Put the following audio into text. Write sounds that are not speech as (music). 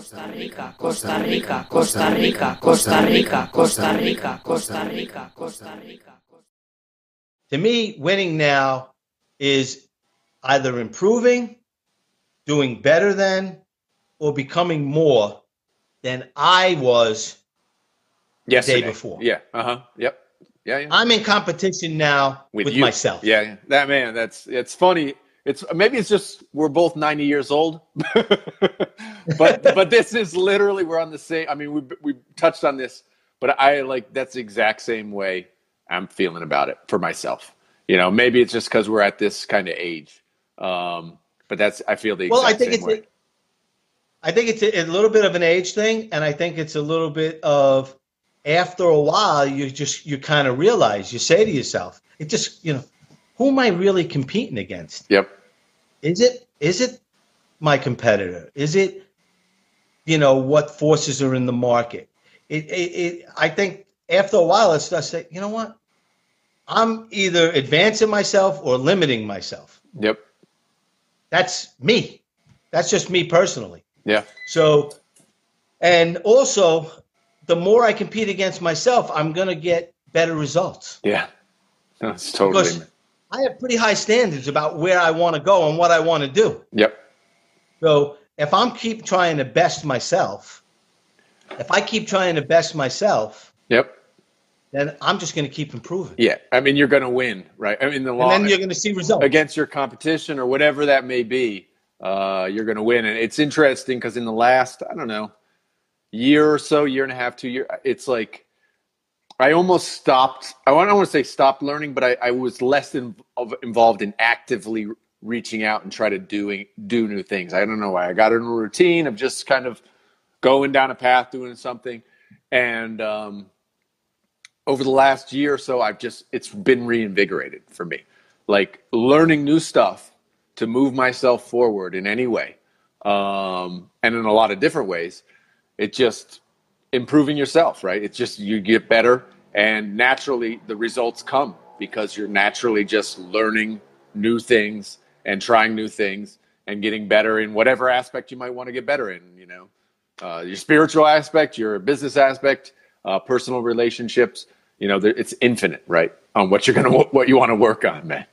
Costa Rica, Costa Rica, Costa Rica, Costa Rica, Costa Rica, Costa Rica, Costa Rica. To me, winning now is either improving, doing better than, or becoming more than I was Yes, day before. Yeah. Uh huh. Yep. Yeah. yeah. I'm in competition now with, you. myself. Yeah, yeah. That man. That's it's funny. It's maybe it's just we're both 90 years old, (laughs) but but this is literally we're on the same. I mean, we we touched on this, but I like that's the exact same way I'm feeling about it for myself. You know, maybe it's just because we're at this kind of age. Um, but that's I feel the Well, I think same it's way. a, I think it's a, a little bit of an age thing, and I think it's a little bit of after a while you just you kind of realize you say to yourself, it just you know, who am I really competing against? Yep. Is it is it my competitor? Is it you know what forces are in the market? It, it, it I think after a while it's just say, you know what? I'm either advancing myself or limiting myself. Yep. That's me. That's just me personally. Yeah. So, and also, the more I compete against myself, I'm going to get better results Yeah. That's totally. because I have pretty high standards about where I want to go and what I want to do. Yep. So, if I'm keep trying to best myself, if I keep trying to best myself, Yep. then I'm just going to keep improving. Yeah. I mean, you're going to win, right? I mean, the And then you're going to see results. against your competition or whatever that may be, uh, you're going to win. And it's interesting because in the last, I don't know, year or so, year and a half, two years, it's like I almost stopped. I don't want to say stopped learning, but I, I was less in, of, involved in actively reaching out and try to doing do new things. I don't know why. I got in a routine of just kind of going down a path, doing something, and um, over the last year or so, I've just it's been reinvigorated for me. Like learning new stuff to move myself forward in any way, um, and in a lot of different ways. It just improving yourself, right? It's just you get better, and naturally the results come because you're naturally just learning new things and trying new things and getting better in whatever aspect you might want to get better in. You know, uh, your spiritual aspect, your business aspect, uh, personal relationships. You know, it's infinite, right? On what you're gonna (laughs) what you want to work on, man.